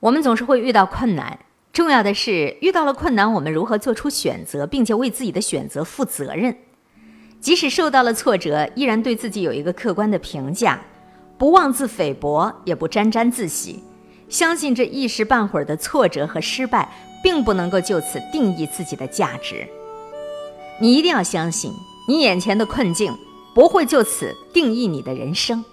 我们总是会遇到困难，重要的是遇到了困难，我们如何做出选择，并且为自己的选择负责任。即使受到了挫折，依然对自己有一个客观的评价，不妄自菲薄，也不沾沾自喜。相信这一时半会儿的挫折和失败，并不能够就此定义自己的价值。你一定要相信，你眼前的困境不会就此定义你的人生。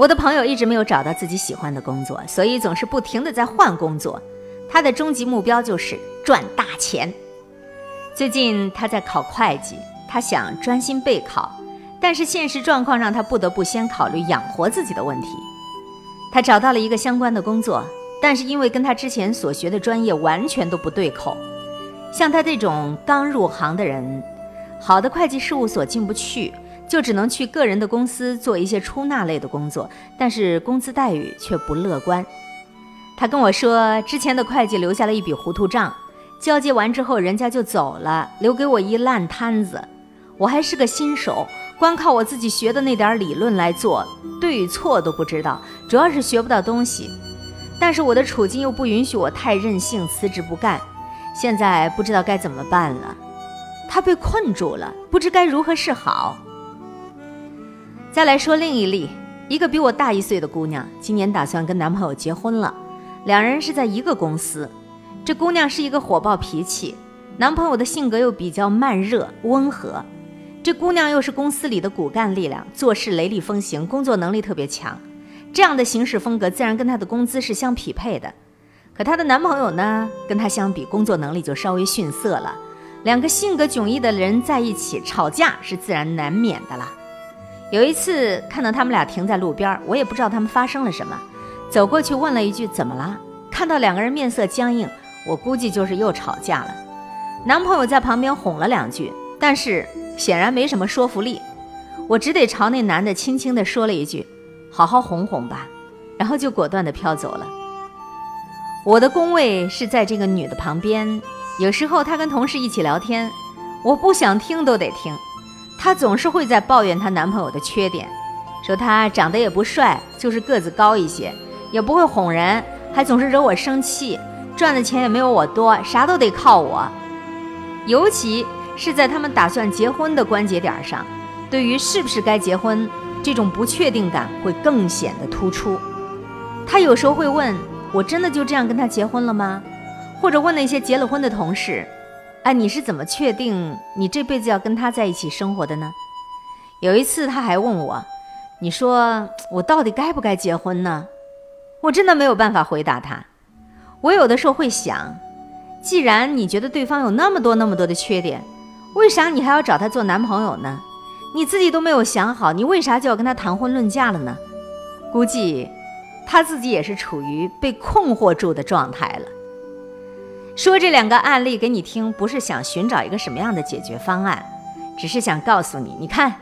我的朋友一直没有找到自己喜欢的工作，所以总是不停的在换工作。他的终极目标就是赚大钱。最近他在考会计，他想专心备考，但是现实状况让他不得不先考虑养活自己的问题。他找到了一个相关的工作，但是因为跟他之前所学的专业完全都不对口，像他这种刚入行的人，好的会计事务所进不去。就只能去个人的公司做一些出纳类的工作，但是工资待遇却不乐观。他跟我说，之前的会计留下了一笔糊涂账，交接完之后人家就走了，留给我一烂摊子。我还是个新手，光靠我自己学的那点理论来做，对与错都不知道，主要是学不到东西。但是我的处境又不允许我太任性，辞职不干。现在不知道该怎么办了。他被困住了，不知该如何是好。再来说另一例，一个比我大一岁的姑娘，今年打算跟男朋友结婚了，两人是在一个公司。这姑娘是一个火爆脾气，男朋友的性格又比较慢热温和。这姑娘又是公司里的骨干力量，做事雷厉风行，工作能力特别强。这样的行事风格自然跟她的工资是相匹配的。可她的男朋友呢，跟她相比，工作能力就稍微逊色了。两个性格迥异的人在一起吵架是自然难免的啦。有一次看到他们俩停在路边，我也不知道他们发生了什么，走过去问了一句：“怎么了？”看到两个人面色僵硬，我估计就是又吵架了。男朋友在旁边哄了两句，但是显然没什么说服力，我只得朝那男的轻轻地说了一句：“好好哄哄吧。”然后就果断地飘走了。我的工位是在这个女的旁边，有时候她跟同事一起聊天，我不想听都得听。她总是会在抱怨她男朋友的缺点，说他长得也不帅，就是个子高一些，也不会哄人，还总是惹我生气，赚的钱也没有我多，啥都得靠我。尤其是在他们打算结婚的关节点上，对于是不是该结婚，这种不确定感会更显得突出。她有时候会问我：“真的就这样跟他结婚了吗？”或者问那些结了婚的同事。哎，你是怎么确定你这辈子要跟他在一起生活的呢？有一次他还问我：“你说我到底该不该结婚呢？”我真的没有办法回答他。我有的时候会想，既然你觉得对方有那么多那么多的缺点，为啥你还要找他做男朋友呢？你自己都没有想好，你为啥就要跟他谈婚论嫁了呢？估计他自己也是处于被困惑住的状态了。说这两个案例给你听，不是想寻找一个什么样的解决方案，只是想告诉你，你看，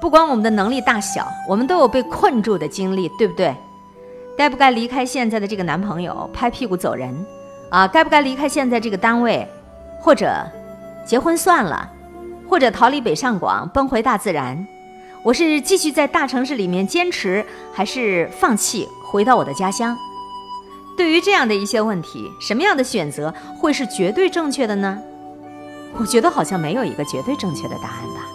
不管我们的能力大小，我们都有被困住的经历，对不对？该不该离开现在的这个男朋友，拍屁股走人？啊，该不该离开现在这个单位，或者结婚算了，或者逃离北上广，奔回大自然？我是继续在大城市里面坚持，还是放弃，回到我的家乡？对于这样的一些问题，什么样的选择会是绝对正确的呢？我觉得好像没有一个绝对正确的答案吧。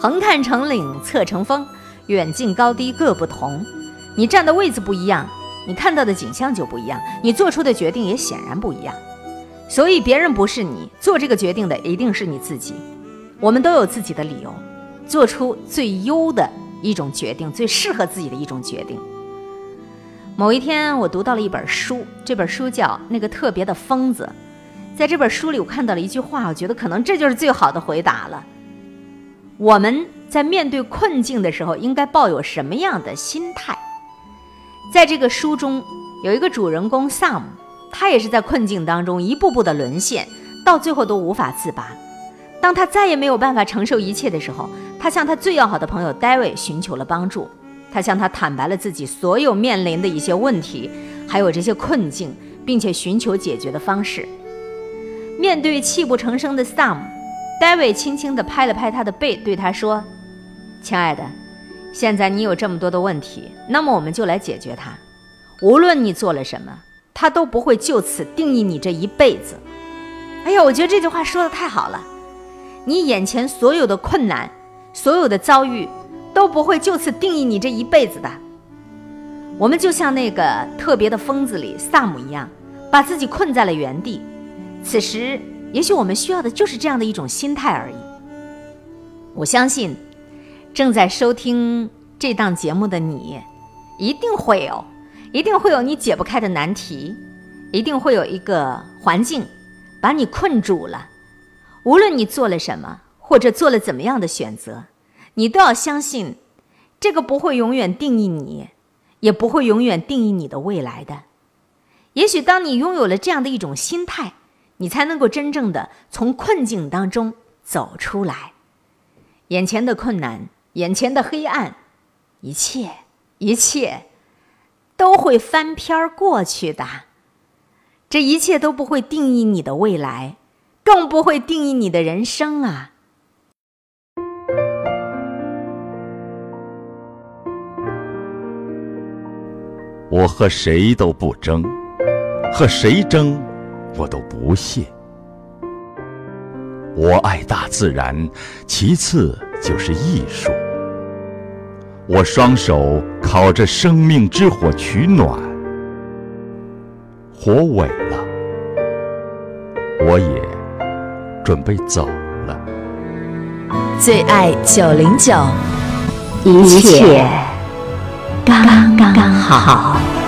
横看成岭侧成峰，远近高低各不同。你站的位置不一样，你看到的景象就不一样，你做出的决定也显然不一样。所以别人不是你做这个决定的，一定是你自己。我们都有自己的理由，做出最优的一种决定，最适合自己的一种决定。某一天，我读到了一本书，这本书叫《那个特别的疯子》。在这本书里，我看到了一句话，我觉得可能这就是最好的回答了。我们在面对困境的时候，应该抱有什么样的心态？在这个书中，有一个主人公萨姆，他也是在困境当中一步步的沦陷，到最后都无法自拔。当他再也没有办法承受一切的时候，他向他最要好的朋友戴维寻求了帮助。他向他坦白了自己所有面临的一些问题，还有这些困境，并且寻求解决的方式。面对泣不成声的 Sam，戴维轻轻地拍了拍他的背，对他说：“亲爱的，现在你有这么多的问题，那么我们就来解决它。无论你做了什么，它都不会就此定义你这一辈子。哎呀，我觉得这句话说的太好了。你眼前所有的困难，所有的遭遇，都不会就此定义你这一辈子的。我们就像那个特别的疯子里萨姆一样，把自己困在了原地。此时，也许我们需要的就是这样的一种心态而已。我相信，正在收听这档节目的你，一定会有，一定会有你解不开的难题，一定会有一个环境把你困住了。无论你做了什么，或者做了怎么样的选择，你都要相信，这个不会永远定义你，也不会永远定义你的未来的。也许当你拥有了这样的一种心态，你才能够真正的从困境当中走出来。眼前的困难，眼前的黑暗，一切一切都会翻篇儿过去的，这一切都不会定义你的未来。更不会定义你的人生啊！我和谁都不争，和谁争，我都不屑。我爱大自然，其次就是艺术。我双手烤着生命之火取暖，火萎了，我也。准备走了。最爱九零九，一切刚刚好。